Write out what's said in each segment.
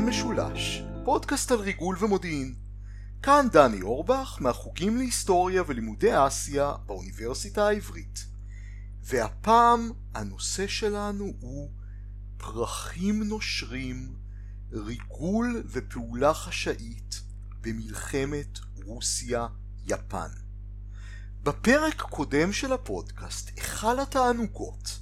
לסוכן משולש, פודקאסט על ריגול ומודיעין. כאן דני אורבך מהחוגים להיסטוריה ולימודי אסיה באוניברסיטה העברית. והפעם הנושא שלנו הוא פרחים נושרים, ריגול ופעולה חשאית במלחמת רוסיה-יפן. בפרק הקודם של הפודקאסט, היכל התענוגות,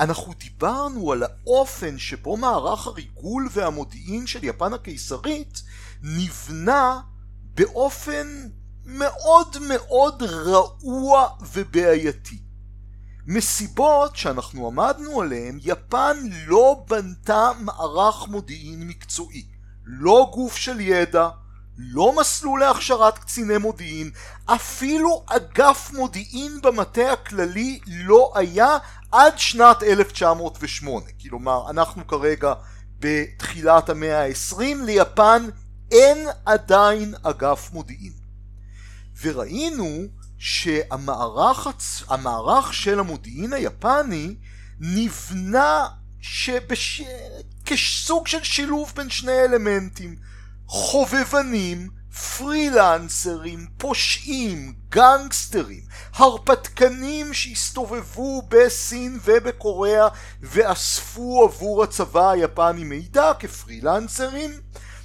אנחנו דיברנו על האופן שבו מערך הריגול והמודיעין של יפן הקיסרית נבנה באופן מאוד מאוד רעוע ובעייתי. מסיבות שאנחנו עמדנו עליהן, יפן לא בנתה מערך מודיעין מקצועי. לא גוף של ידע, לא מסלול להכשרת קציני מודיעין, אפילו אגף מודיעין במטה הכללי לא היה עד שנת 1908. כלומר, אנחנו כרגע בתחילת המאה ה-20, ליפן אין עדיין אגף מודיעין. וראינו שהמערך הצ... המערך של המודיעין היפני נבנה שבש... כסוג של שילוב בין שני אלמנטים חובבנים, פרילנסרים, פושעים, גנגסטרים, הרפתקנים שהסתובבו בסין ובקוריאה ואספו עבור הצבא היפני מידע כפרילנסרים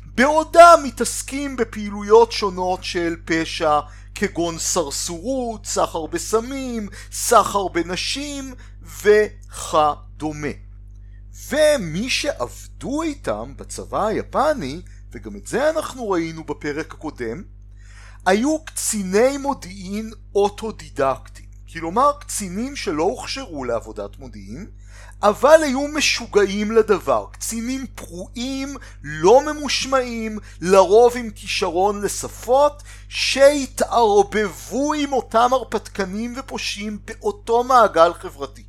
בעודם מתעסקים בפעילויות שונות של פשע כגון סרסורות, סחר בסמים, סחר בנשים וכדומה. ומי שעבדו איתם בצבא היפני, וגם את זה אנחנו ראינו בפרק הקודם, היו קציני מודיעין אוטודידקטיים. כלומר קצינים שלא הוכשרו לעבודת מודיעין, אבל היו משוגעים לדבר. קצינים פרועים, לא ממושמעים, לרוב עם כישרון לשפות, שהתערבבו עם אותם הרפתקנים ופושעים באותו מעגל חברתי.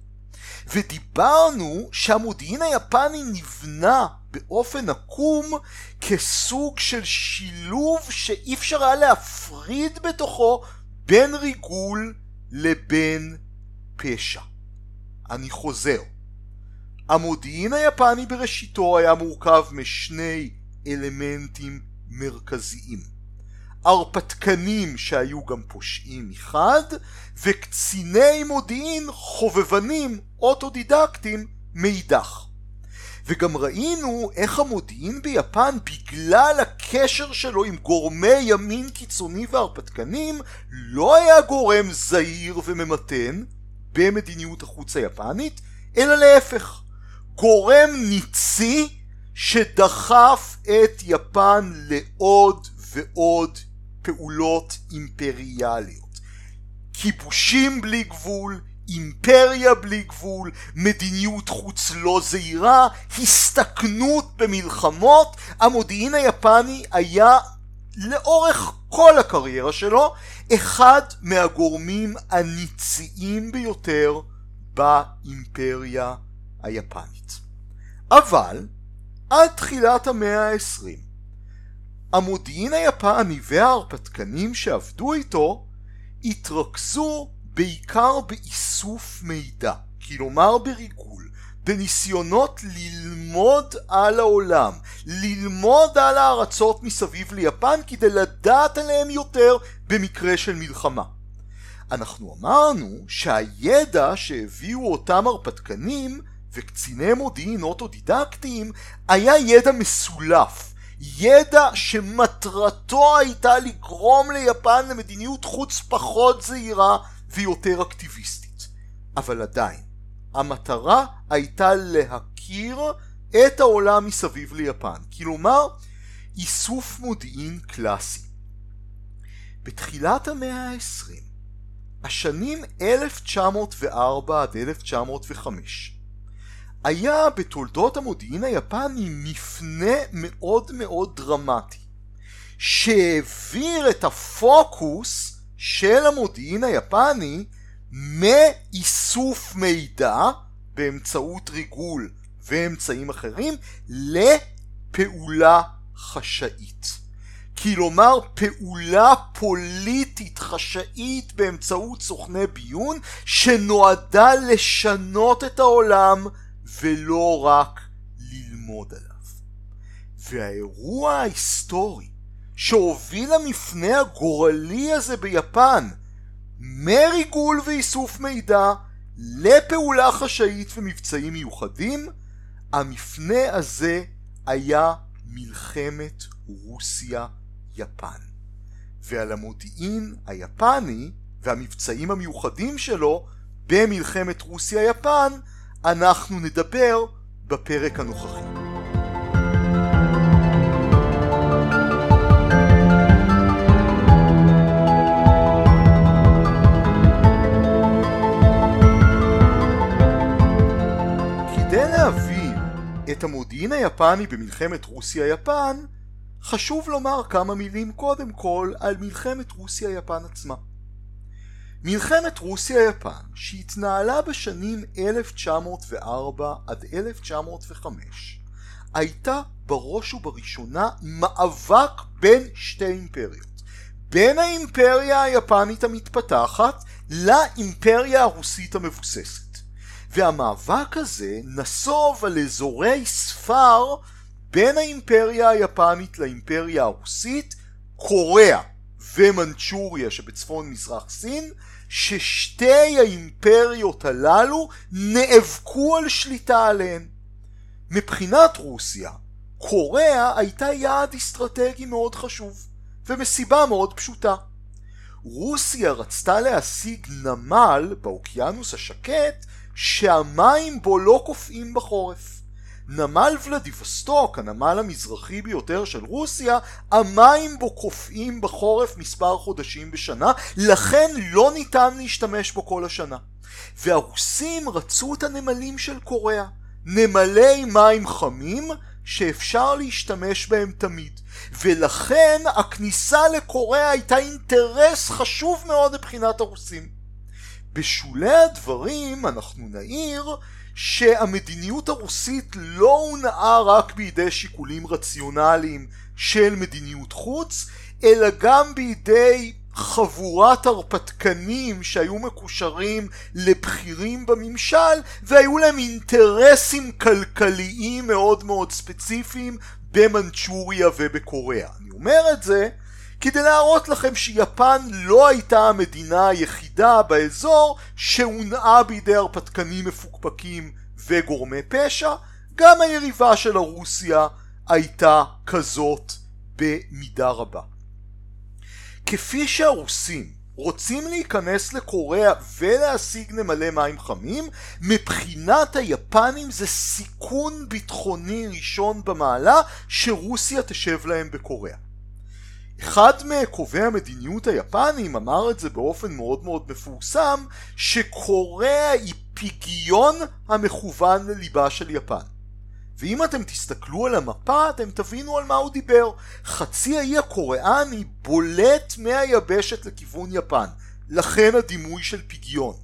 ודיברנו שהמודיעין היפני נבנה באופן עקום כסוג של שילוב שאי אפשר היה להפריד בתוכו בין ריגול לבין פשע. אני חוזר. המודיעין היפני בראשיתו היה מורכב משני אלמנטים מרכזיים. הרפתקנים שהיו גם פושעים מחד, וקציני מודיעין חובבנים אוטודידקטים מאידך. וגם ראינו איך המודיעין ביפן בגלל הקשר שלו עם גורמי ימין קיצוני והרפתקנים לא היה גורם זהיר וממתן במדיניות החוץ היפנית אלא להפך גורם ניצי שדחף את יפן לעוד ועוד פעולות אימפריאליות. כיבושים בלי גבול אימפריה בלי גבול, מדיניות חוץ לא זהירה, הסתכנות במלחמות, המודיעין היפני היה לאורך כל הקריירה שלו אחד מהגורמים הניציים ביותר באימפריה היפנית. אבל עד תחילת המאה העשרים המודיעין היפני וההרפתקנים שעבדו איתו התרכזו בעיקר באיסוף מידע, כלומר בריגול, בניסיונות ללמוד על העולם, ללמוד על הארצות מסביב ליפן כדי לדעת עליהם יותר במקרה של מלחמה. אנחנו אמרנו שהידע שהביאו אותם הרפתקנים וקציני מודיעין אוטודידקטיים היה ידע מסולף, ידע שמטרתו הייתה לגרום ליפן למדיניות חוץ פחות זהירה ויותר אקטיביסטית. אבל עדיין, המטרה הייתה להכיר את העולם מסביב ליפן, כלומר איסוף מודיעין קלאסי. בתחילת המאה ה-20, השנים 1904 עד 1905, היה בתולדות המודיעין היפני מפנה מאוד מאוד דרמטי, שהעביר את הפוקוס של המודיעין היפני מאיסוף מידע באמצעות ריגול ואמצעים אחרים לפעולה חשאית. כלומר פעולה פוליטית חשאית באמצעות סוכני ביון שנועדה לשנות את העולם ולא רק ללמוד עליו. והאירוע ההיסטורי שהוביל למפנה הגורלי הזה ביפן מריגול ואיסוף מידע לפעולה חשאית ומבצעים מיוחדים, המפנה הזה היה מלחמת רוסיה-יפן. ועל המודיעין היפני והמבצעים המיוחדים שלו במלחמת רוסיה-יפן אנחנו נדבר בפרק הנוכחי. את המודיעין היפני במלחמת רוסיה-יפן, חשוב לומר כמה מילים קודם כל על מלחמת רוסיה-יפן עצמה. מלחמת רוסיה-יפן, שהתנהלה בשנים 1904 עד 1905, הייתה בראש ובראשונה מאבק בין שתי אימפריות. בין האימפריה היפנית המתפתחת לאימפריה הרוסית המבוססת. והמאבק הזה נסוב על אזורי ספר בין האימפריה היפנית לאימפריה הרוסית, קוריאה ומנצ'וריה שבצפון מזרח סין, ששתי האימפריות הללו נאבקו על שליטה עליהן. מבחינת רוסיה, קוריאה הייתה יעד אסטרטגי מאוד חשוב, ומסיבה מאוד פשוטה. רוסיה רצתה להשיג נמל באוקיינוס השקט שהמים בו לא קופאים בחורף. נמל ולדיווסטוק, הנמל המזרחי ביותר של רוסיה, המים בו קופאים בחורף מספר חודשים בשנה, לכן לא ניתן להשתמש בו כל השנה. והרוסים רצו את הנמלים של קוריאה, נמלי מים חמים שאפשר להשתמש בהם תמיד. ולכן הכניסה לקוריאה הייתה אינטרס חשוב מאוד מבחינת הרוסים. בשולי הדברים אנחנו נעיר שהמדיניות הרוסית לא הונעה רק בידי שיקולים רציונליים של מדיניות חוץ, אלא גם בידי חבורת הרפתקנים שהיו מקושרים לבכירים בממשל והיו להם אינטרסים כלכליים מאוד מאוד ספציפיים במנצ'וריה ובקוריאה. אני אומר את זה כדי להראות לכם שיפן לא הייתה המדינה היחידה באזור שהונעה בידי הרפתקנים מפוקפקים וגורמי פשע, גם היריבה של הרוסיה הייתה כזאת במידה רבה. כפי שהרוסים רוצים להיכנס לקוריאה ולהשיג נמלי מים חמים, מבחינת היפנים זה סיכון ביטחוני ראשון במעלה שרוסיה תשב להם בקוריאה. אחד מקובעי המדיניות היפנים אמר את זה באופן מאוד מאוד מפורסם שקוריאה היא פיגיון המכוון לליבה של יפן. ואם אתם תסתכלו על המפה אתם תבינו על מה הוא דיבר. חצי האי הקוריאני בולט מהיבשת לכיוון יפן, לכן הדימוי של פיגיון.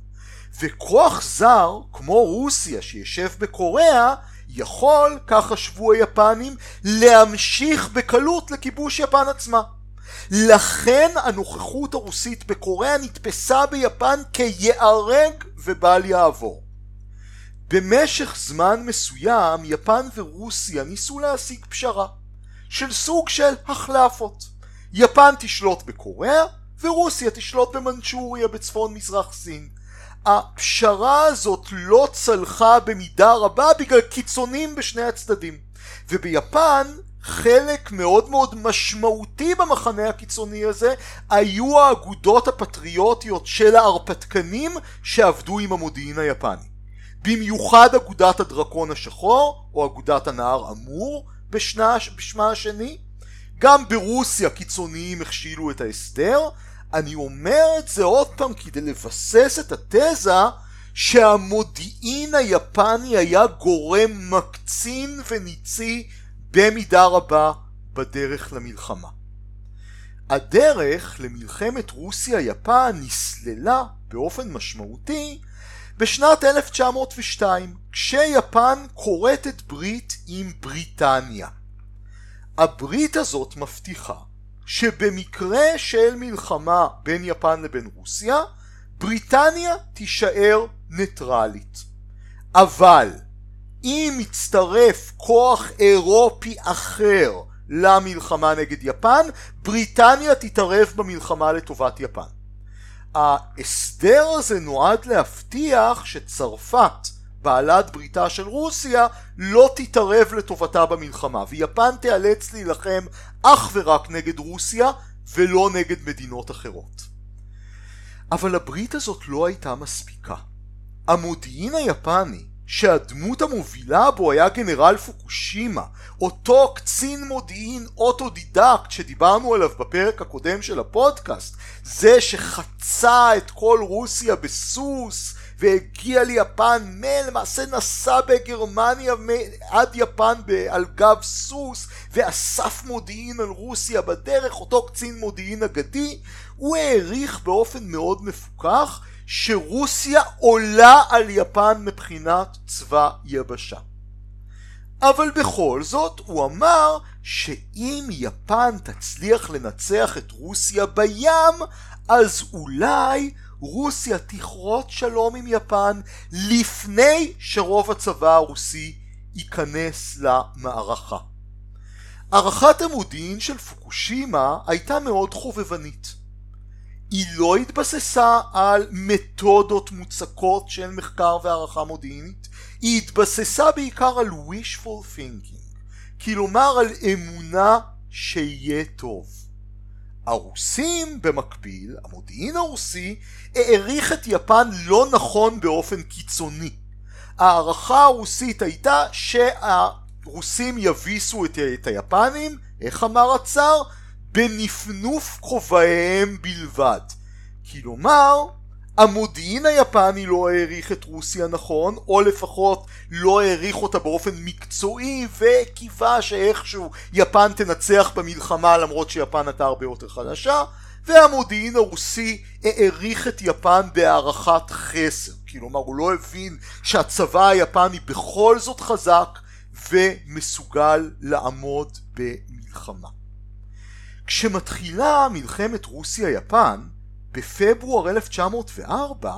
וכוח זר, כמו רוסיה שישב בקוריאה, יכול, כך חשבו היפנים, להמשיך בקלות לכיבוש יפן עצמה. לכן הנוכחות הרוסית בקוריאה נתפסה ביפן כייהרג ובל יעבור. במשך זמן מסוים יפן ורוסיה ניסו להשיג פשרה של סוג של החלפות. יפן תשלוט בקוריאה ורוסיה תשלוט במנצ'וריה בצפון מזרח סין. הפשרה הזאת לא צלחה במידה רבה בגלל קיצונים בשני הצדדים וביפן חלק מאוד מאוד משמעותי במחנה הקיצוני הזה היו האגודות הפטריוטיות של ההרפתקנים שעבדו עם המודיעין היפני. במיוחד אגודת הדרקון השחור או אגודת הנהר אמור בשנה, בשמה השני. גם ברוסיה קיצוניים הכשילו את ההסדר. אני אומר את זה עוד פעם כדי לבסס את התזה שהמודיעין היפני היה גורם מקצין וניצי במידה רבה בדרך למלחמה. הדרך למלחמת רוסיה-יפן נסללה באופן משמעותי בשנת 1902 כשיפן כורתת ברית עם בריטניה. הברית הזאת מבטיחה שבמקרה של מלחמה בין יפן לבין רוסיה בריטניה תישאר ניטרלית. אבל אם יצטרף כוח אירופי אחר למלחמה נגד יפן, בריטניה תתערב במלחמה לטובת יפן. ההסדר הזה נועד להבטיח שצרפת, בעלת בריתה של רוסיה, לא תתערב לטובתה במלחמה, ויפן תיאלץ להילחם אך ורק נגד רוסיה ולא נגד מדינות אחרות. אבל הברית הזאת לא הייתה מספיקה. המודיעין היפני שהדמות המובילה בו היה גנרל פוקושימה, אותו קצין מודיעין אוטודידקט שדיברנו עליו בפרק הקודם של הפודקאסט, זה שחצה את כל רוסיה בסוס והגיע ליפן, למעשה נסע בגרמניה עד יפן על גב סוס ואסף מודיעין על רוסיה בדרך, אותו קצין מודיעין אגדי, הוא העריך באופן מאוד מפוקח שרוסיה עולה על יפן מבחינת צבא יבשה. אבל בכל זאת הוא אמר שאם יפן תצליח לנצח את רוסיה בים אז אולי רוסיה תכרות שלום עם יפן לפני שרוב הצבא הרוסי ייכנס למערכה. הערכת המודיעין של פוקושימה הייתה מאוד חובבנית. היא לא התבססה על מתודות מוצקות של מחקר והערכה מודיעינית, היא התבססה בעיקר על wishful thinking, כלומר על אמונה שיהיה טוב. הרוסים במקביל, המודיעין הרוסי, העריך את יפן לא נכון באופן קיצוני. ההערכה הרוסית הייתה שהרוסים יביסו את, את היפנים, איך אמר הצאר? בנפנוף כובעיהם בלבד. כלומר, המודיעין היפני לא העריך את רוסיה נכון, או לפחות לא העריך אותה באופן מקצועי, וקיווה שאיכשהו יפן תנצח במלחמה למרות שיפן הייתה הרבה יותר חלשה, והמודיעין הרוסי העריך את יפן בהערכת חסר. כלומר, הוא לא הבין שהצבא היפני בכל זאת חזק ומסוגל לעמוד במלחמה. כשמתחילה מלחמת רוסיה-יפן, בפברואר 1904,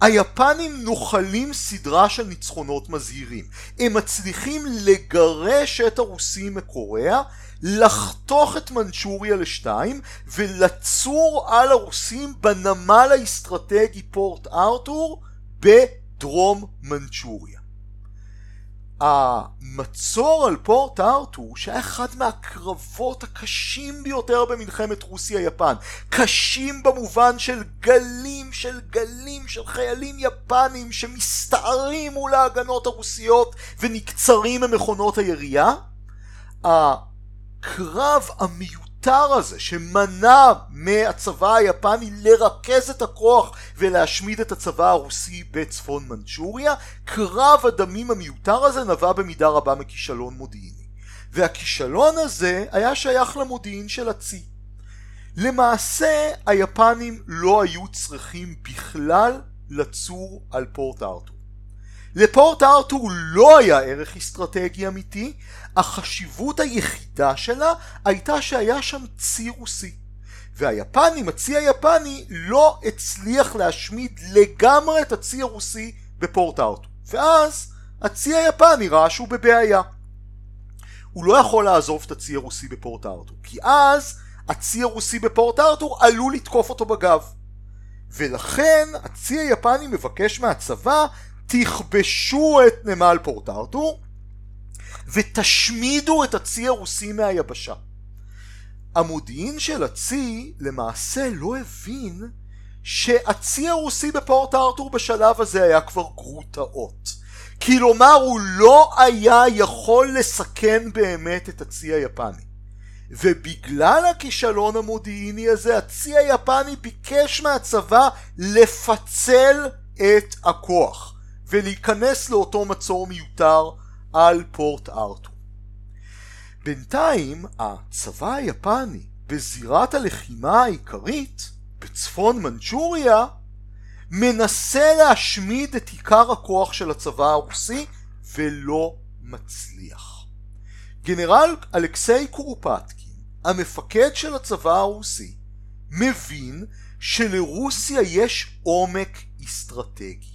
היפנים נוחלים סדרה של ניצחונות מזהירים. הם מצליחים לגרש את הרוסים מקוריאה, לחתוך את מנצ'וריה לשתיים, ולצור על הרוסים בנמל האסטרטגי פורט ארתור בדרום מנצ'וריה. המצור על פורט ארתור שהיה אחד מהקרבות הקשים ביותר במלחמת רוסיה-יפן קשים במובן של גלים של גלים של חיילים יפנים שמסתערים מול ההגנות הרוסיות ונקצרים ממכונות הירייה. הקרב המיוחד המיותר הזה שמנע מהצבא היפני לרכז את הכוח ולהשמיד את הצבא הרוסי בצפון מנצ'וריה, קרב הדמים המיותר הזה נבע במידה רבה מכישלון מודיעיני. והכישלון הזה היה שייך למודיעין של הצי. למעשה היפנים לא היו צריכים בכלל לצור על פורט ארתור. לפורט ארתור לא היה ערך אסטרטגי אמיתי, החשיבות היחידה שלה הייתה שהיה שם צי רוסי. והיפנים, הצי היפני, לא הצליח להשמיד לגמרי את הצי הרוסי בפורט ארתור. ואז הצי היפני ראה שהוא בבעיה. הוא לא יכול לעזוב את הצי הרוסי בפורט ארתור, כי אז הצי הרוסי בפורט ארתור עלול לתקוף אותו בגב. ולכן הצי היפני מבקש מהצבא תכבשו את נמל פורט ארתור ותשמידו את הצי הרוסי מהיבשה. המודיעין של הצי למעשה לא הבין שהצי הרוסי בפורט ארתור בשלב הזה היה כבר גרוטאות. כלומר הוא לא היה יכול לסכן באמת את הצי היפני. ובגלל הכישלון המודיעיני הזה הצי היפני ביקש מהצבא לפצל את הכוח. ולהיכנס לאותו מצור מיותר על פורט ארתור. בינתיים הצבא היפני בזירת הלחימה העיקרית בצפון מנצ'וריה מנסה להשמיד את עיקר הכוח של הצבא הרוסי ולא מצליח. גנרל אלכסיי קורופטקין, המפקד של הצבא הרוסי, מבין שלרוסיה יש עומק אסטרטגי.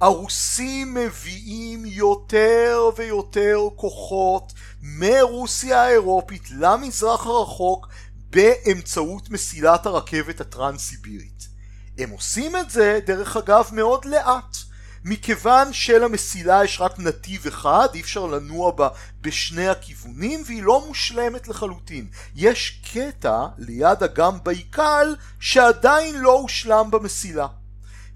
הרוסים מביאים יותר ויותר כוחות מרוסיה האירופית למזרח הרחוק באמצעות מסילת הרכבת הטרנס-סיבירית. הם עושים את זה דרך אגב מאוד לאט. מכיוון שלמסילה יש רק נתיב אחד אי אפשר לנוע בה בשני הכיוונים והיא לא מושלמת לחלוטין. יש קטע ליד אגם בעיקל שעדיין לא הושלם במסילה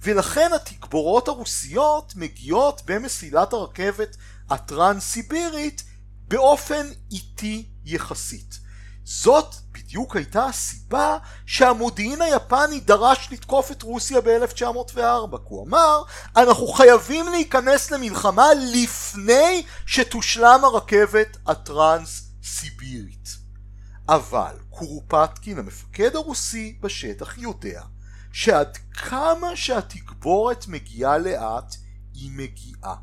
ולכן התגבורות הרוסיות מגיעות במסילת הרכבת הטרנס-סיבירית באופן איטי יחסית. זאת בדיוק הייתה הסיבה שהמודיעין היפני דרש לתקוף את רוסיה ב-1904 כי הוא אמר אנחנו חייבים להיכנס למלחמה לפני שתושלם הרכבת הטרנס-סיבירית. אבל קורופטקין המפקד הרוסי בשטח יודע שעד כמה שהתגבורת מגיעה לאט היא מגיעה.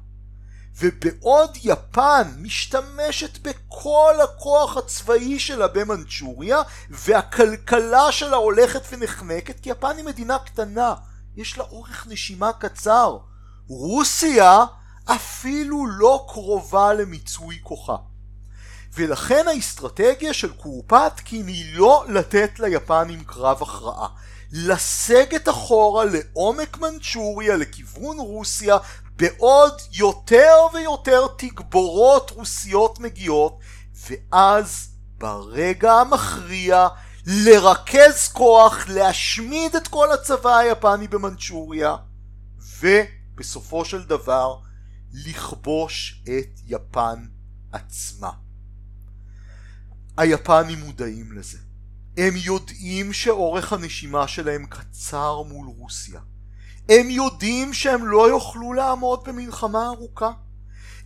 ובעוד יפן משתמשת בכל הכוח הצבאי שלה במנצ'וריה והכלכלה שלה הולכת ונחנקת כי יפן היא מדינה קטנה. יש לה אורך נשימה קצר. רוסיה אפילו לא קרובה למיצוי כוחה. ולכן האסטרטגיה של קורפטקין היא לא לתת ליפנים קרב הכרעה לסגת אחורה לעומק מנצ'וריה לכיוון רוסיה בעוד יותר ויותר תגבורות רוסיות מגיעות ואז ברגע המכריע לרכז כוח, להשמיד את כל הצבא היפני במנצ'וריה ובסופו של דבר לכבוש את יפן עצמה. היפנים מודעים לזה. הם יודעים שאורך הנשימה שלהם קצר מול רוסיה. הם יודעים שהם לא יוכלו לעמוד במלחמה ארוכה.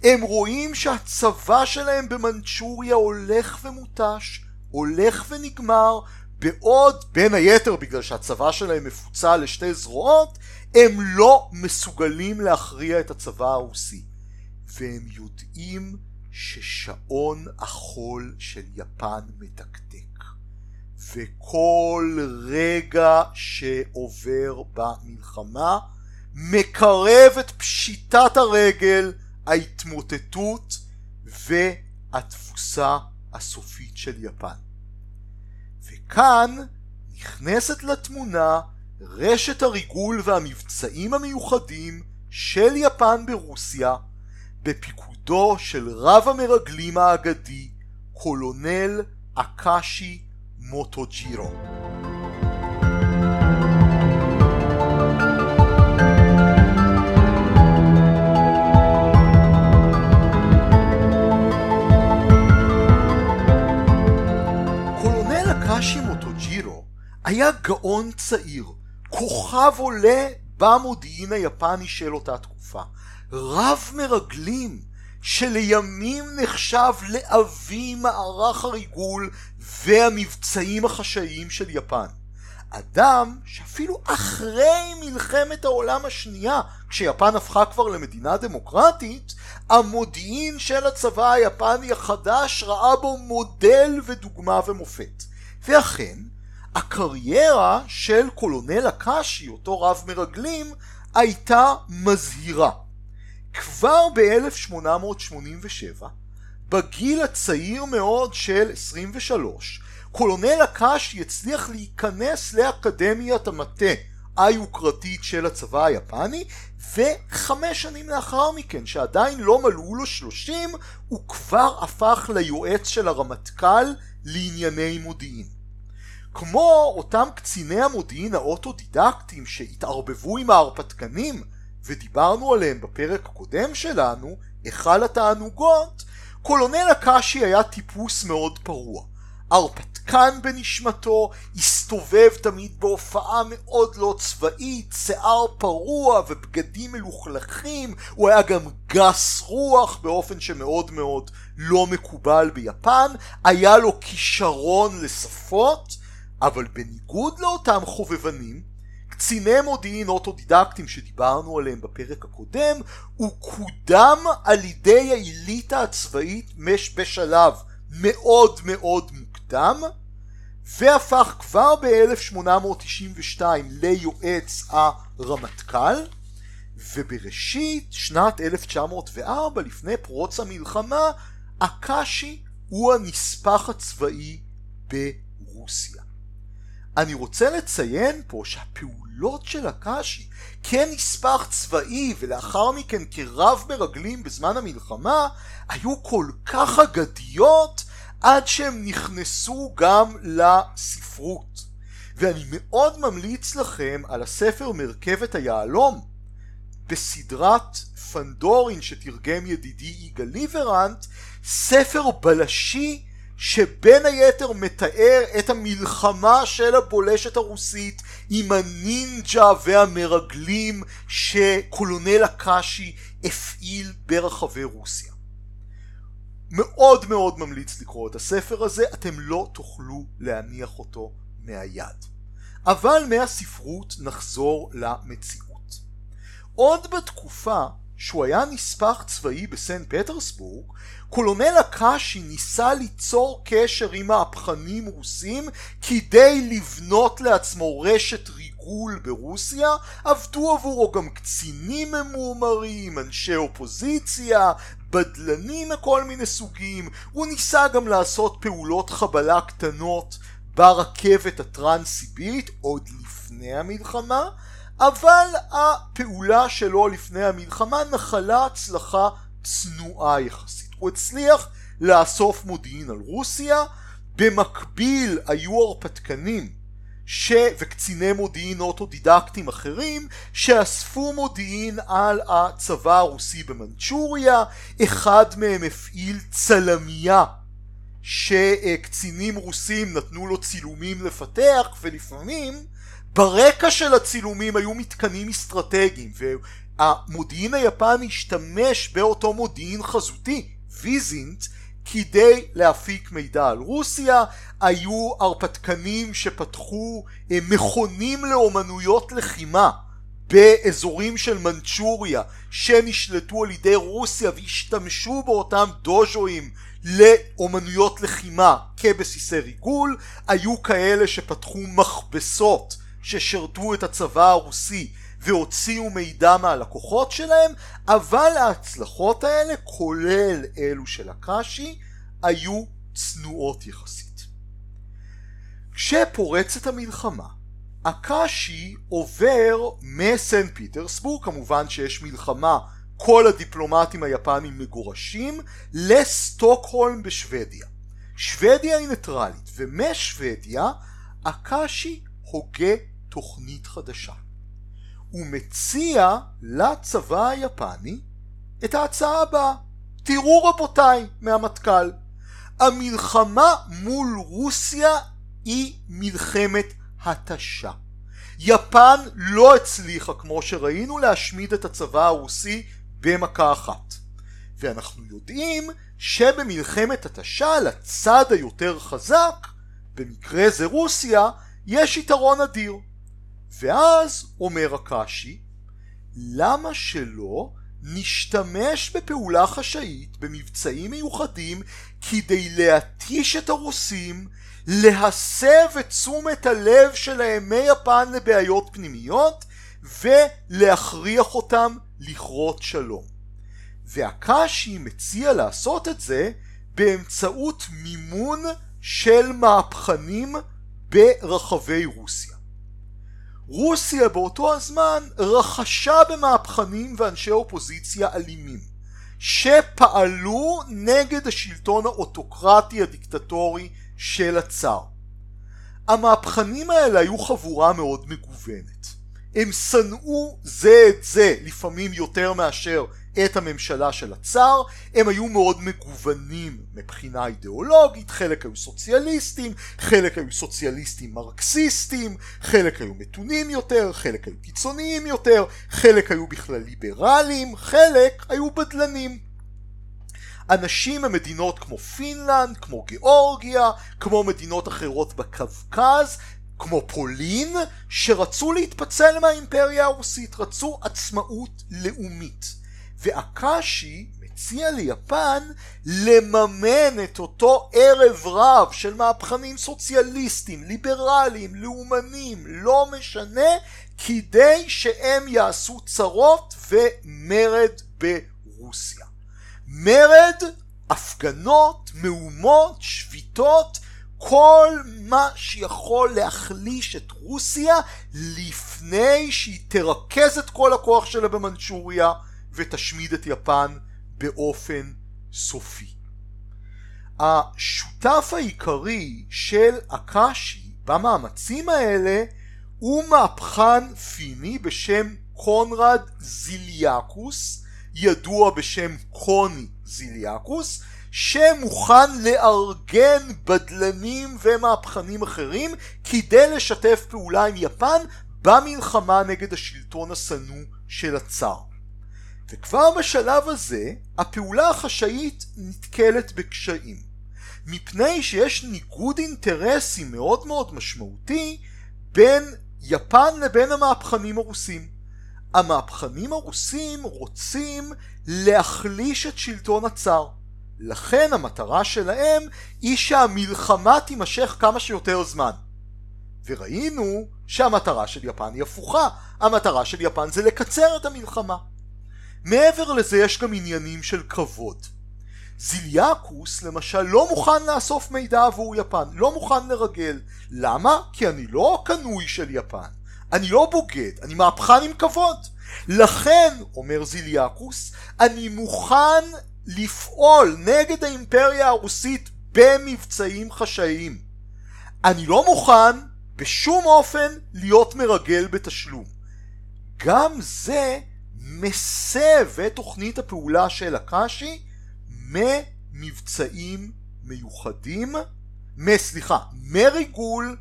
הם רואים שהצבא שלהם במנצ'וריה הולך ומותש, הולך ונגמר, בעוד בין היתר בגלל שהצבא שלהם מפוצל לשתי זרועות, הם לא מסוגלים להכריע את הצבא הרוסי. והם יודעים ששעון החול של יפן מתקתק. וכל רגע שעובר במלחמה מקרב את פשיטת הרגל, ההתמוטטות והתבוסה הסופית של יפן. וכאן נכנסת לתמונה רשת הריגול והמבצעים המיוחדים של יפן ברוסיה בפיקודו של רב המרגלים האגדי קולונל אקאשי מוטוג'ירו. קולונל היה גאון צעיר, כוכב עולה במודיעין היפני של אותה תקופה, רב מרגלים שלימים נחשב לאבי מערך הריגול והמבצעים החשאיים של יפן. אדם שאפילו אחרי מלחמת העולם השנייה, כשיפן הפכה כבר למדינה דמוקרטית, המודיעין של הצבא היפני החדש ראה בו מודל ודוגמה ומופת. ואכן, הקריירה של קולונל הקאשי, אותו רב מרגלים, הייתה מזהירה. כבר ב-1887, בגיל הצעיר מאוד של 23, קולונל הקאש יצליח להיכנס לאקדמיית המטה היוקרתית של הצבא היפני וחמש שנים לאחר מכן שעדיין לא מלאו לו שלושים הוא כבר הפך ליועץ של הרמטכ"ל לענייני מודיעין. כמו אותם קציני המודיעין האוטודידקטים שהתערבבו עם ההרפתקנים ודיברנו עליהם בפרק הקודם שלנו, היכל התענוגות, קולונל הקאשי היה טיפוס מאוד פרוע. הרפתקן בנשמתו, הסתובב תמיד בהופעה מאוד לא צבאית, שיער פרוע ובגדים מלוכלכים, הוא היה גם גס רוח באופן שמאוד מאוד לא מקובל ביפן, היה לו כישרון לשפות, אבל בניגוד לאותם חובבנים, קציני מודיעין אוטודידקטים שדיברנו עליהם בפרק הקודם הוא קודם על ידי האליטה הצבאית בשלב מאוד מאוד מוקדם והפך כבר ב-1892 ליועץ הרמטכ"ל ובראשית שנת 1904 לפני פרוץ המלחמה אקשי הוא הנספח הצבאי ברוסיה. אני רוצה לציין פה שהפעולות של אקשי כנספח צבאי ולאחר מכן כרב מרגלים בזמן המלחמה היו כל כך אגדיות עד שהם נכנסו גם לספרות. ואני מאוד ממליץ לכם על הספר מרכבת היהלום בסדרת פנדורין שתרגם ידידי יגאל ליברנט, ספר בלשי שבין היתר מתאר את המלחמה של הבולשת הרוסית עם הנינג'ה והמרגלים שקולונל הקאשי הפעיל ברחבי רוסיה. מאוד מאוד ממליץ לקרוא את הספר הזה, אתם לא תוכלו להניח אותו מהיד. אבל מהספרות נחזור למציאות. עוד בתקופה שהוא היה נספח צבאי בסנט פטרסבורג, קולונל הקאשי ניסה ליצור קשר עם מהפכנים רוסים כדי לבנות לעצמו רשת ריגול ברוסיה, עבדו עבורו גם קצינים ממורמרים, אנשי אופוזיציה, בדלנים מכל מיני סוגים, הוא ניסה גם לעשות פעולות חבלה קטנות ברכבת הטרנס-סיבית עוד לפני המלחמה, אבל הפעולה שלו לפני המלחמה נחלה הצלחה צנועה יחסית. הוא הצליח לאסוף מודיעין על רוסיה, במקביל היו הרפתקנים ש... וקציני מודיעין אוטודידקטים אחרים שאספו מודיעין על הצבא הרוסי במנצ'וריה, אחד מהם הפעיל צלמייה שקצינים רוסים נתנו לו צילומים לפתח ולפעמים ברקע של הצילומים היו מתקנים אסטרטגיים והמודיעין היפני השתמש באותו מודיעין חזותי, ויזינט, כדי להפיק מידע על רוסיה, היו הרפתקנים שפתחו אה, מכונים לאומנויות לחימה באזורים של מנצ'וריה שנשלטו על ידי רוסיה והשתמשו באותם דוז'ואים לאומנויות לחימה כבסיסי ריגול, היו כאלה שפתחו מכבסות ששירתו את הצבא הרוסי והוציאו מידע מהלקוחות שלהם, אבל ההצלחות האלה, כולל אלו של הקאשי, היו צנועות יחסית. כשפורצת המלחמה, הקאשי עובר מסנט פיטרסבורג, כמובן שיש מלחמה, כל הדיפלומטים היפנים מגורשים, לסטוקהולם בשוודיה. שוודיה היא ניטרלית, ומשוודיה הקאשי הוגה תוכנית חדשה. הוא מציע לצבא היפני את ההצעה הבאה: תראו רבותיי מהמטכ"ל, המלחמה מול רוסיה היא מלחמת התשה. יפן לא הצליחה, כמו שראינו, להשמיד את הצבא הרוסי במכה אחת. ואנחנו יודעים שבמלחמת התשה לצד היותר חזק, במקרה זה רוסיה, יש יתרון אדיר. ואז אומר הקאשי, למה שלא נשתמש בפעולה חשאית, במבצעים מיוחדים, כדי להתיש את הרוסים, להסב את תשומת הלב שלהם מיפן לבעיות פנימיות, ולהכריח אותם לכרות שלום. והקאשי מציע לעשות את זה באמצעות מימון של מהפכנים ברחבי רוסיה. רוסיה באותו הזמן רכשה במהפכנים ואנשי אופוזיציה אלימים שפעלו נגד השלטון האוטוקרטי הדיקטטורי של הצאר. המהפכנים האלה היו חבורה מאוד מגוונת. הם שנאו זה את זה לפעמים יותר מאשר את הממשלה של הצאר, הם היו מאוד מגוונים מבחינה אידיאולוגית, חלק היו סוציאליסטים, חלק היו סוציאליסטים מרקסיסטים, חלק היו מתונים יותר, חלק היו קיצוניים יותר, חלק היו בכלל ליברליים, חלק היו בדלנים. אנשים ממדינות כמו פינלנד, כמו גיאורגיה, כמו מדינות אחרות בקווקז, כמו פולין, שרצו להתפצל מהאימפריה הרוסית, רצו עצמאות לאומית. ואקשי מציע ליפן לממן את אותו ערב רב של מהפכנים סוציאליסטים, ליברליים, לאומנים, לא משנה, כדי שהם יעשו צרות ומרד ברוסיה. מרד, הפגנות, מהומות, שביתות, כל מה שיכול להחליש את רוסיה לפני שהיא תרכז את כל הכוח שלה במנצ'וריה ותשמיד את יפן באופן סופי. השותף העיקרי של אקאשי במאמצים האלה הוא מהפכן פיני בשם קונרד זיליאקוס, ידוע בשם קוני זיליאקוס, שמוכן לארגן בדלנים ומהפכנים אחרים כדי לשתף פעולה עם יפן במלחמה נגד השלטון השנוא של הצאר. וכבר בשלב הזה הפעולה החשאית נתקלת בקשיים, מפני שיש ניגוד אינטרסים מאוד מאוד משמעותי בין יפן לבין המהפכנים הרוסים. המהפכנים הרוסים רוצים להחליש את שלטון הצאר. לכן המטרה שלהם היא שהמלחמה תימשך כמה שיותר זמן. וראינו שהמטרה של יפן היא הפוכה, המטרה של יפן זה לקצר את המלחמה. מעבר לזה יש גם עניינים של כבוד. זיליאקוס למשל לא מוכן לאסוף מידע עבור יפן, לא מוכן לרגל. למה? כי אני לא קנוי של יפן. אני לא בוגד, אני מהפכן עם כבוד. לכן, אומר זיליאקוס, אני מוכן לפעול נגד האימפריה הרוסית במבצעים חשאיים. אני לא מוכן בשום אופן להיות מרגל בתשלום. גם זה מסב את תוכנית הפעולה של הקאשי ממבצעים מיוחדים, סליחה, מריגול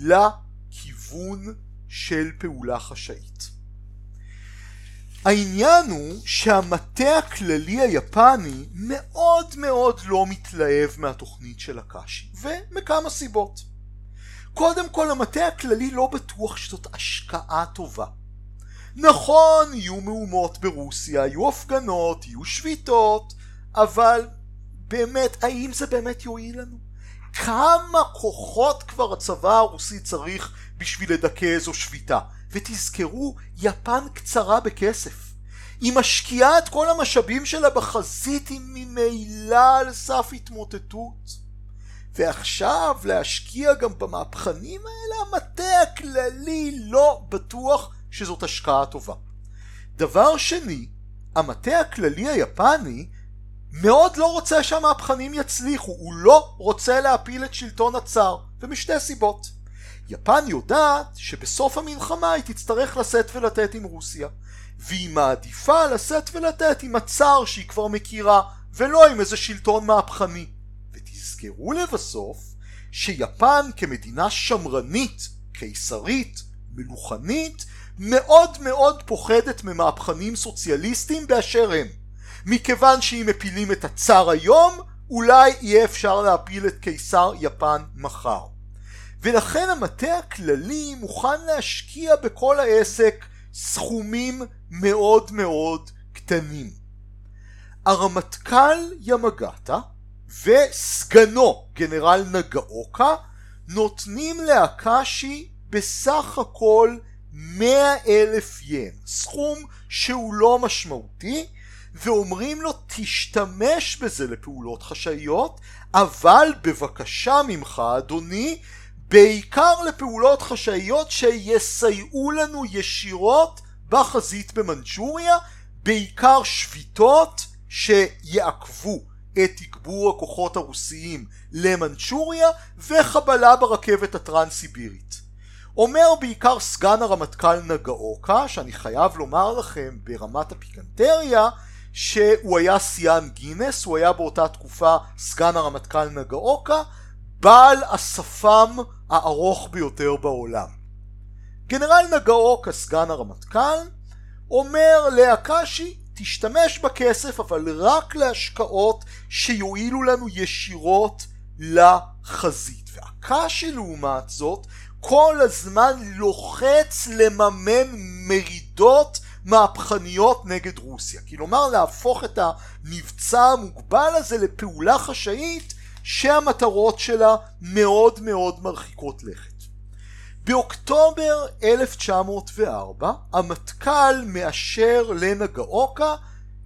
לכיוון של פעולה חשאית. העניין הוא שהמטה הכללי היפני מאוד מאוד לא מתלהב מהתוכנית של הקאשי, ומכמה סיבות. קודם כל המטה הכללי לא בטוח שזאת השקעה טובה. נכון, יהיו מהומות ברוסיה, יהיו הפגנות, יהיו שביתות, אבל באמת, האם זה באמת יועיל לנו? כמה כוחות כבר הצבא הרוסי צריך בשביל לדכא איזו שביתה? ותזכרו, יפן קצרה בכסף. היא משקיעה את כל המשאבים שלה בחזית, היא ממילא על סף התמוטטות. ועכשיו להשקיע גם במהפכנים האלה, המטה הכללי לא בטוח שזאת השקעה טובה. דבר שני, המטה הכללי היפני מאוד לא רוצה שהמהפכנים יצליחו, הוא לא רוצה להפיל את שלטון הצאר, ומשתי סיבות. יפן יודעת שבסוף המלחמה היא תצטרך לשאת ולתת עם רוסיה, והיא מעדיפה לשאת ולתת עם הצאר שהיא כבר מכירה, ולא עם איזה שלטון מהפכני. ותזכרו לבסוף שיפן כמדינה שמרנית, קיסרית, מלוכנית, מאוד מאוד פוחדת ממהפכנים סוציאליסטים באשר הם. מכיוון שאם מפילים את הצאר היום, אולי יהיה אפשר להפיל את קיסר יפן מחר. ולכן המטה הכללי מוכן להשקיע בכל העסק סכומים מאוד מאוד קטנים. הרמטכ"ל ימגטה וסגנו גנרל נגאוקה נותנים לאקשי בסך הכל 100 אלף ין, סכום שהוא לא משמעותי, ואומרים לו תשתמש בזה לפעולות חשאיות, אבל בבקשה ממך אדוני, בעיקר לפעולות חשאיות שיסייעו לנו ישירות בחזית במנצ'וריה, בעיקר שביתות שיעכבו את תגבור הכוחות הרוסיים למנצ'וריה וחבלה ברכבת הטרנס-סיבירית. אומר בעיקר סגן הרמטכ"ל נגאוקה, שאני חייב לומר לכם ברמת הפיקנטריה, שהוא היה שיאן גינס, הוא היה באותה תקופה סגן הרמטכ"ל נגאוקה, בעל השפם הארוך ביותר בעולם. גנרל נגאוקה, סגן הרמטכ"ל, אומר לאקשי, תשתמש בכסף אבל רק להשקעות שיועילו לנו ישירות לחזית. ואקשי לעומת זאת כל הזמן לוחץ לממן מרידות מהפכניות נגד רוסיה. כלומר להפוך את המבצע המוגבל הזה לפעולה חשאית שהמטרות שלה מאוד מאוד מרחיקות לכת. באוקטובר 1904 המטכ"ל מאשר לנגאוקה,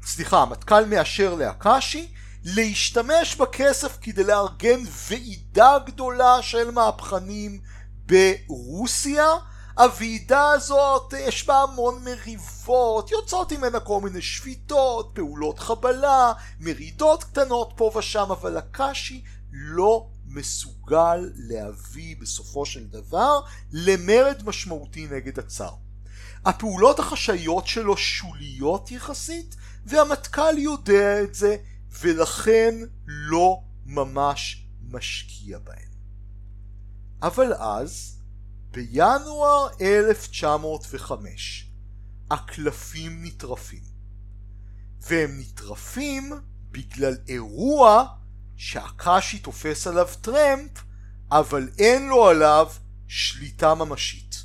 סליחה, המטכ"ל מאשר לאקשי להשתמש בכסף כדי לארגן ועידה גדולה של מהפכנים ברוסיה. הוועידה הזאת יש בה המון מריבות, יוצאות ממנה כל מיני שביתות, פעולות חבלה, מרידות קטנות פה ושם, אבל הקשי לא מסוגל להביא בסופו של דבר למרד משמעותי נגד הצאר. הפעולות החשאיות שלו שוליות יחסית, והמטכ"ל יודע את זה, ולכן לא ממש משקיע בהן. אבל אז, בינואר 1905, הקלפים נטרפים. והם נטרפים בגלל אירוע שהקשי תופס עליו טרמפ, אבל אין לו עליו שליטה ממשית.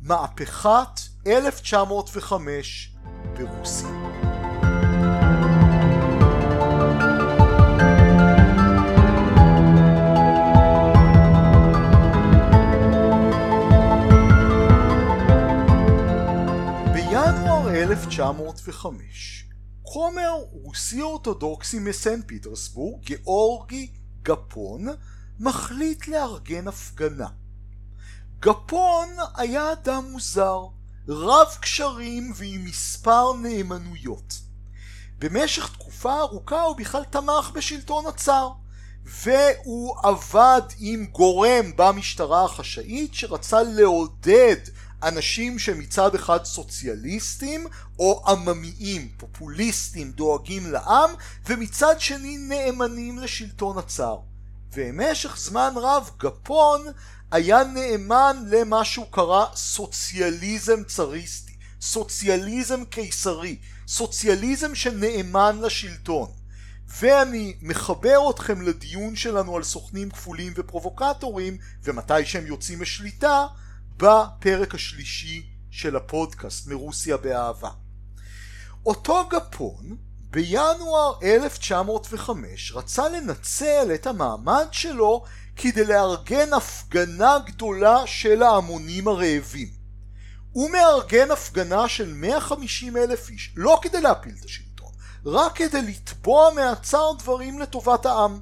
מהפכת 1905 ברוסיה. 1905 כומר רוסי אורתודוקסי מסן פיטרסבורג, גאורגי גפון, מחליט לארגן הפגנה. גפון היה אדם מוזר, רב קשרים ועם מספר נאמנויות. במשך תקופה ארוכה הוא בכלל תמך בשלטון הצאר, והוא עבד עם גורם במשטרה החשאית שרצה לעודד אנשים שמצד אחד סוציאליסטים או עממיים, פופוליסטים, דואגים לעם, ומצד שני נאמנים לשלטון הצאר. ובמשך זמן רב גפון היה נאמן למה שהוא קרא סוציאליזם צריסטי, סוציאליזם קיסרי, סוציאליזם שנאמן לשלטון. ואני מחבר אתכם לדיון שלנו על סוכנים כפולים ופרובוקטורים ומתי שהם יוצאים משליטה בפרק השלישי של הפודקאסט מרוסיה באהבה. אותו גפון בינואר 1905 רצה לנצל את המעמד שלו כדי לארגן הפגנה גדולה של ההמונים הרעבים. הוא מארגן הפגנה של 150 אלף איש, לא כדי להפיל את השלטון, רק כדי לתבוע מהצר דברים לטובת העם.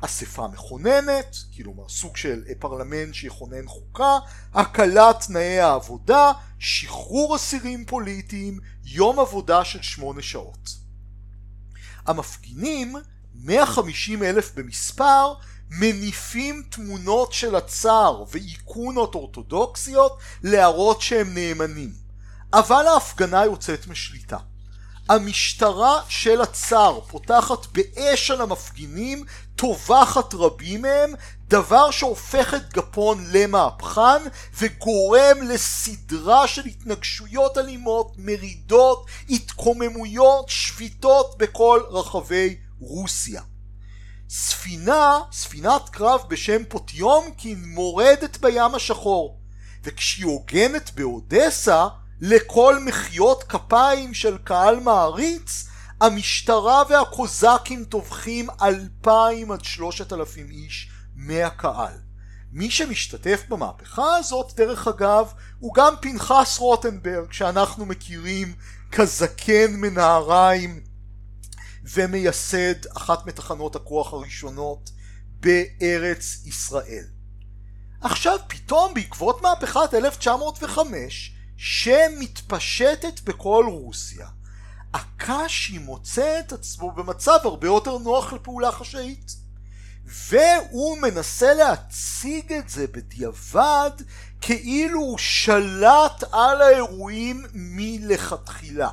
אספה מכוננת, כלומר סוג של פרלמנט שיכונן חוקה, הקלת תנאי העבודה, שחרור אסירים פוליטיים, יום עבודה של שמונה שעות. המפגינים, 150 אלף במספר, מניפים תמונות של הצאר ואיקונות אורתודוקסיות להראות שהם נאמנים. אבל ההפגנה יוצאת משליטה. המשטרה של הצאר פותחת באש על המפגינים, טובחת רבים מהם, דבר שהופך את גפון למהפכן וגורם לסדרה של התנגשויות אלימות, מרידות, התקוממויות, שביתות בכל רחבי רוסיה. ספינה, ספינת קרב בשם פוטיומקין מורדת בים השחור וכשהיא הוגנת באודסה לכל מחיאות כפיים של קהל מעריץ, המשטרה והקוזקים טובחים אלפיים עד שלושת אלפים איש מהקהל. מי שמשתתף במהפכה הזאת, דרך אגב, הוא גם פנחס רוטנברג, שאנחנו מכירים כזקן מנהריים ומייסד אחת מתחנות הכוח הראשונות בארץ ישראל. עכשיו פתאום בעקבות מהפכת 1905 שמתפשטת בכל רוסיה, הקאשי מוצא את עצמו במצב הרבה יותר נוח לפעולה חשאית. והוא מנסה להציג את זה בדיעבד כאילו הוא שלט על האירועים מלכתחילה.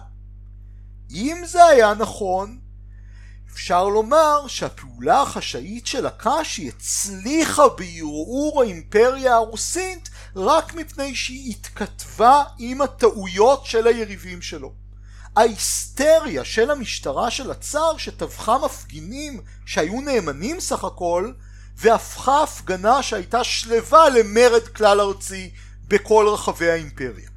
אם זה היה נכון, אפשר לומר שהפעולה החשאית של הקאשי הצליחה בערעור האימפריה הרוסית רק מפני שהיא התכתבה עם הטעויות של היריבים שלו. ההיסטריה של המשטרה של הצאר שטבחה מפגינים שהיו נאמנים סך הכל והפכה הפגנה שהייתה שלווה למרד כלל ארצי בכל רחבי האימפריה.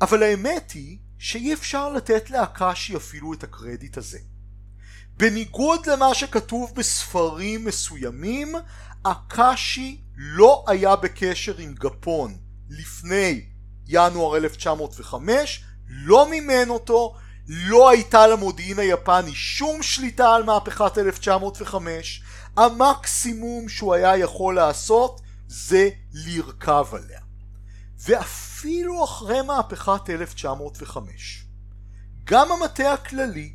אבל האמת היא שאי אפשר לתת לאקאשי אפילו את הקרדיט הזה. בניגוד למה שכתוב בספרים מסוימים, אקאשי לא היה בקשר עם גפון לפני ינואר 1905, לא מימן אותו, לא הייתה למודיעין היפני שום שליטה על מהפכת 1905, המקסימום שהוא היה יכול לעשות זה לרכב עליה. ואפילו אחרי מהפכת 1905, גם המטה הכללי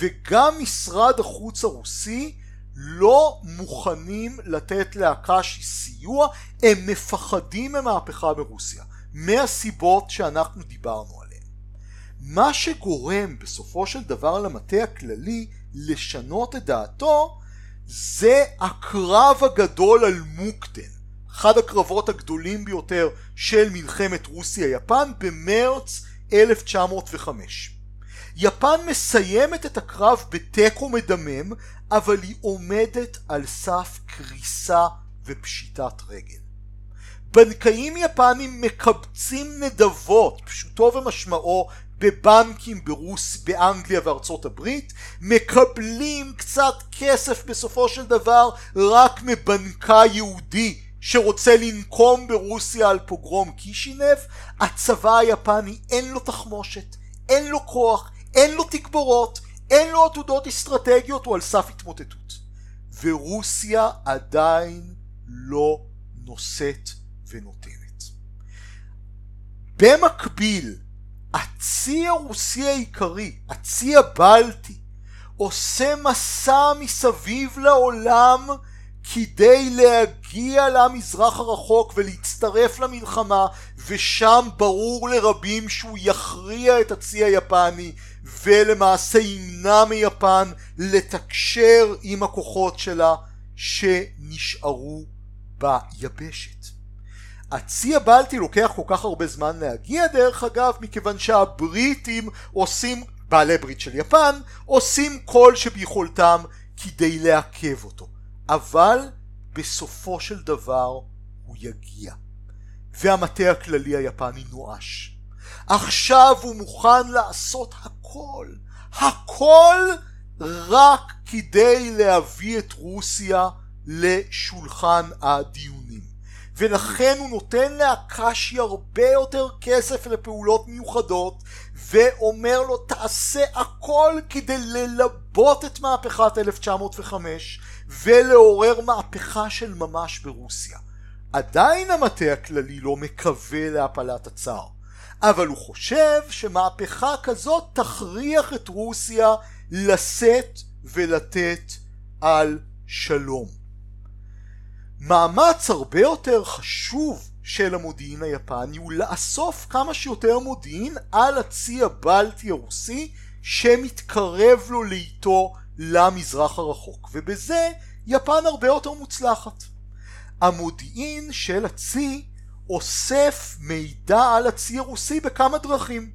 וגם משרד החוץ הרוסי לא מוכנים לתת לאקשי סיוע, הם מפחדים ממהפכה ברוסיה, מהסיבות שאנחנו דיברנו עליהן. מה שגורם בסופו של דבר למטה הכללי לשנות את דעתו זה הקרב הגדול על מוקטן, אחד הקרבות הגדולים ביותר של מלחמת רוסיה-יפן במרץ 1905. יפן מסיימת את הקרב בתיקו מדמם, אבל היא עומדת על סף קריסה ופשיטת רגל. בנקאים יפנים מקבצים נדבות, פשוטו ומשמעו, בבנקים ברוס, באנגליה וארצות הברית, מקבלים קצת כסף בסופו של דבר רק מבנקה יהודי שרוצה לנקום ברוסיה על פוגרום קישינב, הצבא היפני אין לו תחמושת, אין לו כוח, אין לו תגבורות, אין לו עתודות אסטרטגיות, הוא על סף התמוטטות. ורוסיה עדיין לא נושאת ונותנת. במקביל, הצי הרוסי העיקרי, הצי הבלטי, עושה מסע מסביב לעולם כדי להגיע למזרח הרחוק ולהצטרף למלחמה ושם ברור לרבים שהוא יכריע את הצי היפני ולמעשה ימנע מיפן לתקשר עם הכוחות שלה שנשארו ביבשת. הצי הבלטי לוקח כל כך הרבה זמן להגיע דרך אגב מכיוון שהבריטים עושים, בעלי ברית של יפן, עושים כל שביכולתם כדי לעכב אותו. אבל בסופו של דבר הוא יגיע. והמטה הכללי היפני נואש. עכשיו הוא מוכן לעשות הכל, הכל רק כדי להביא את רוסיה לשולחן הדיונים. ולכן הוא נותן לאקשי הרבה יותר כסף לפעולות מיוחדות ואומר לו תעשה הכל כדי ללבות את מהפכת 1905 ולעורר מהפכה של ממש ברוסיה. עדיין המטה הכללי לא מקווה להפלת הצאר, אבל הוא חושב שמהפכה כזאת תכריח את רוסיה לשאת ולתת על שלום. מאמץ הרבה יותר חשוב של המודיעין היפני הוא לאסוף כמה שיותר מודיעין על הצי הבלטי הרוסי שמתקרב לו לאיתו למזרח הרחוק ובזה יפן הרבה יותר מוצלחת. המודיעין של הצי אוסף מידע על הצי הרוסי בכמה דרכים.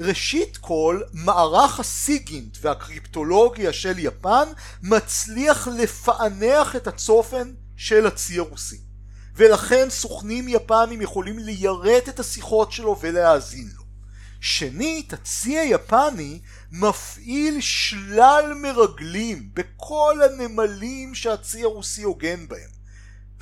ראשית כל, מערך הסיגינט והקריפטולוגיה של יפן מצליח לפענח את הצופן של הצי הרוסי. ולכן סוכנים יפנים יכולים ליירט את השיחות שלו ולהאזין לו. שנית, הצי היפני מפעיל שלל מרגלים בכל הנמלים שהצי הרוסי הוגן בהם.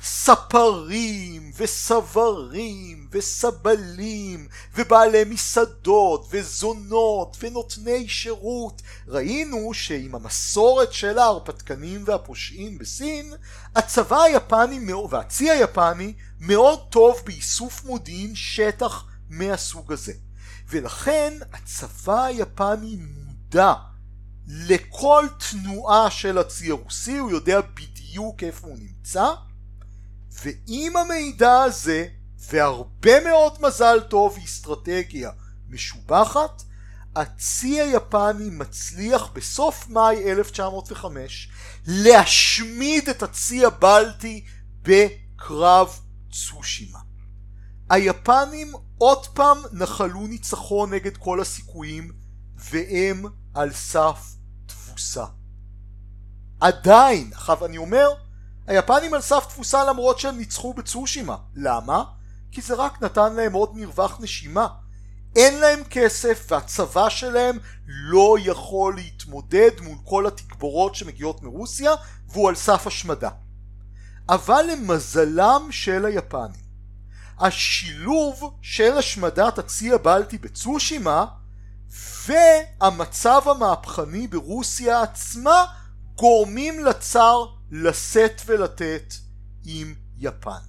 ספרים וסברים וסבלים ובעלי מסעדות וזונות ונותני שירות. ראינו שעם המסורת של ההרפתקנים והפושעים בסין הצבא היפני והצי היפני מאוד טוב באיסוף מודיעין שטח מהסוג הזה. ולכן הצבא היפני מודע לכל תנועה של הצי הרוסי, הוא יודע בדיוק איפה הוא נמצא, ועם המידע הזה, והרבה מאוד מזל טוב ואסטרטגיה משובחת, הצי היפני מצליח בסוף מאי 1905 להשמיד את הצי הבלטי בקרב צושימה. היפנים עוד פעם נחלו ניצחון נגד כל הסיכויים והם על סף תבוסה. עדיין, עכשיו אני אומר, היפנים על סף תבוסה למרות שהם ניצחו בצושימה. למה? כי זה רק נתן להם עוד מרווח נשימה. אין להם כסף והצבא שלהם לא יכול להתמודד מול כל התגבורות שמגיעות מרוסיה והוא על סף השמדה. אבל למזלם של היפנים, השילוב של השמדת הצי הבלטי בצושימה והמצב המהפכני ברוסיה עצמה גורמים לצר לשאת ולתת עם יפן.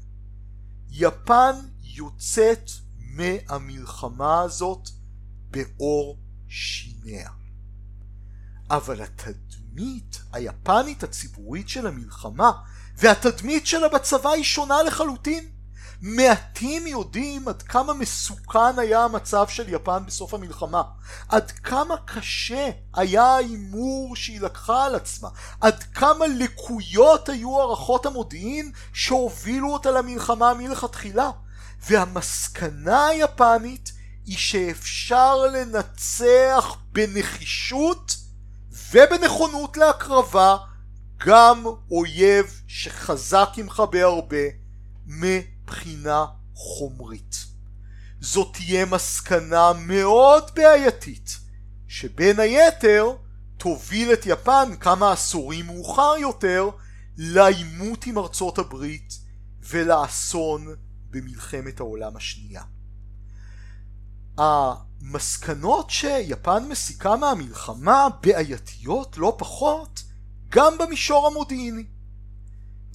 יפן יוצאת מהמלחמה הזאת בעור שיניה. אבל התדמית היפנית הציבורית של המלחמה והתדמית שלה בצבא היא שונה לחלוטין. מעטים יודעים עד כמה מסוכן היה המצב של יפן בסוף המלחמה, עד כמה קשה היה ההימור שהיא לקחה על עצמה, עד כמה לקויות היו הערכות המודיעין שהובילו אותה למלחמה מלכתחילה, והמסקנה היפנית היא שאפשר לנצח בנחישות ובנכונות להקרבה גם אויב שחזק ממך בהרבה מבחינה חומרית. זאת תהיה מסקנה מאוד בעייתית, שבין היתר תוביל את יפן כמה עשורים מאוחר יותר לעימות עם ארצות הברית ולאסון במלחמת העולם השנייה. המסקנות שיפן מסיקה מהמלחמה בעייתיות לא פחות גם במישור המודיעיני.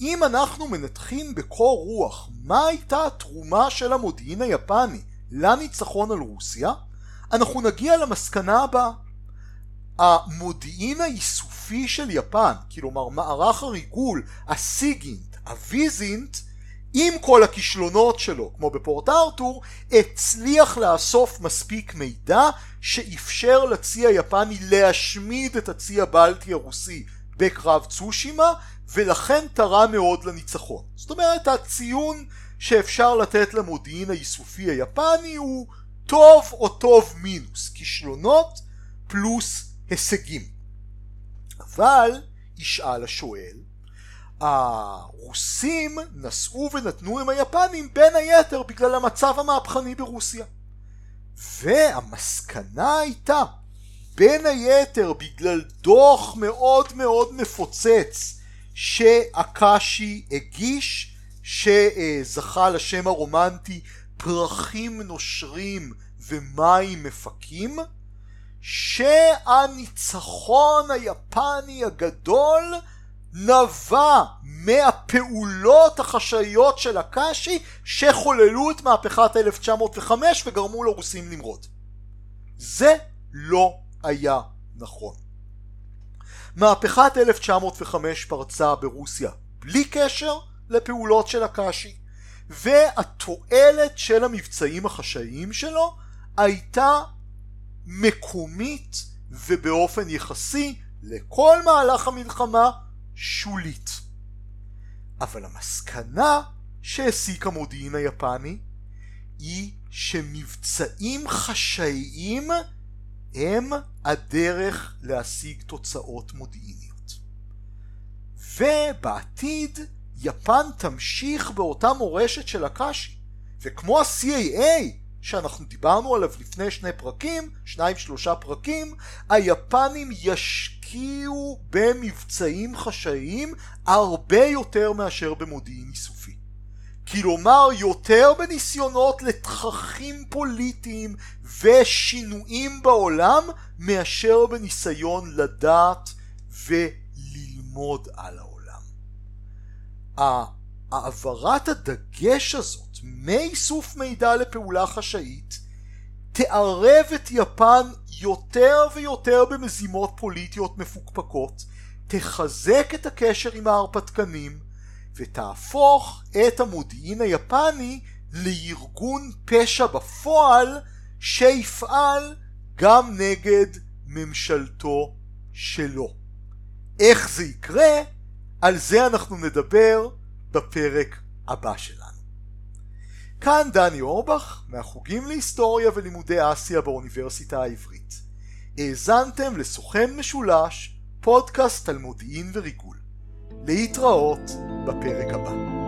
אם אנחנו מנתחים בקור רוח מה הייתה התרומה של המודיעין היפני לניצחון על רוסיה, אנחנו נגיע למסקנה הבאה. המודיעין האיסופי של יפן, כלומר מערך הריגול, הסיגינט, הוויזינט, עם כל הכישלונות שלו, כמו בפורט ארתור, הצליח לאסוף מספיק מידע שאפשר לצי היפני להשמיד את הצי הבלטי הרוסי בקרב צושימה, ולכן תרם מאוד לניצחון. זאת אומרת, הציון שאפשר לתת למודיעין האיסופי היפני הוא טוב או טוב מינוס, כישלונות פלוס הישגים. אבל, ישאל השואל, הרוסים נשאו ונתנו עם היפנים בין היתר בגלל המצב המהפכני ברוסיה. והמסקנה הייתה בין היתר בגלל דוח מאוד מאוד מפוצץ שאקשי הגיש שזכה לשם הרומנטי פרחים נושרים ומים מפקים שהניצחון היפני הגדול נבע מהפעולות החשאיות של הקאשי שחוללו את מהפכת 1905 וגרמו לרוסים למרוד. זה לא היה נכון. מהפכת 1905 פרצה ברוסיה בלי קשר לפעולות של הקאשי והתועלת של המבצעים החשאיים שלו הייתה מקומית ובאופן יחסי לכל מהלך המלחמה שולית. אבל המסקנה שהסיק המודיעין היפני היא שמבצעים חשאיים הם הדרך להשיג תוצאות מודיעיניות. ובעתיד יפן תמשיך באותה מורשת של הקאשי, וכמו ה-CAA שאנחנו דיברנו עליו לפני שני פרקים, שניים שלושה פרקים, היפנים ישקיעו במבצעים חשאיים הרבה יותר מאשר במודיעין איסופי. כלומר יותר בניסיונות לתככים פוליטיים ושינויים בעולם מאשר בניסיון לדעת וללמוד על העולם. העברת הדגש הזאת מאיסוף מידע לפעולה חשאית תערב את יפן יותר ויותר במזימות פוליטיות מפוקפקות, תחזק את הקשר עם ההרפתקנים ותהפוך את המודיעין היפני לארגון פשע בפועל שיפעל גם נגד ממשלתו שלו. איך זה יקרה? על זה אנחנו נדבר בפרק הבא שלנו. כאן דני אורבך מהחוגים להיסטוריה ולימודי אסיה באוניברסיטה העברית. האזנתם לסוכן משולש, פודקאסט על מודיעין וריגול. להתראות בפרק הבא.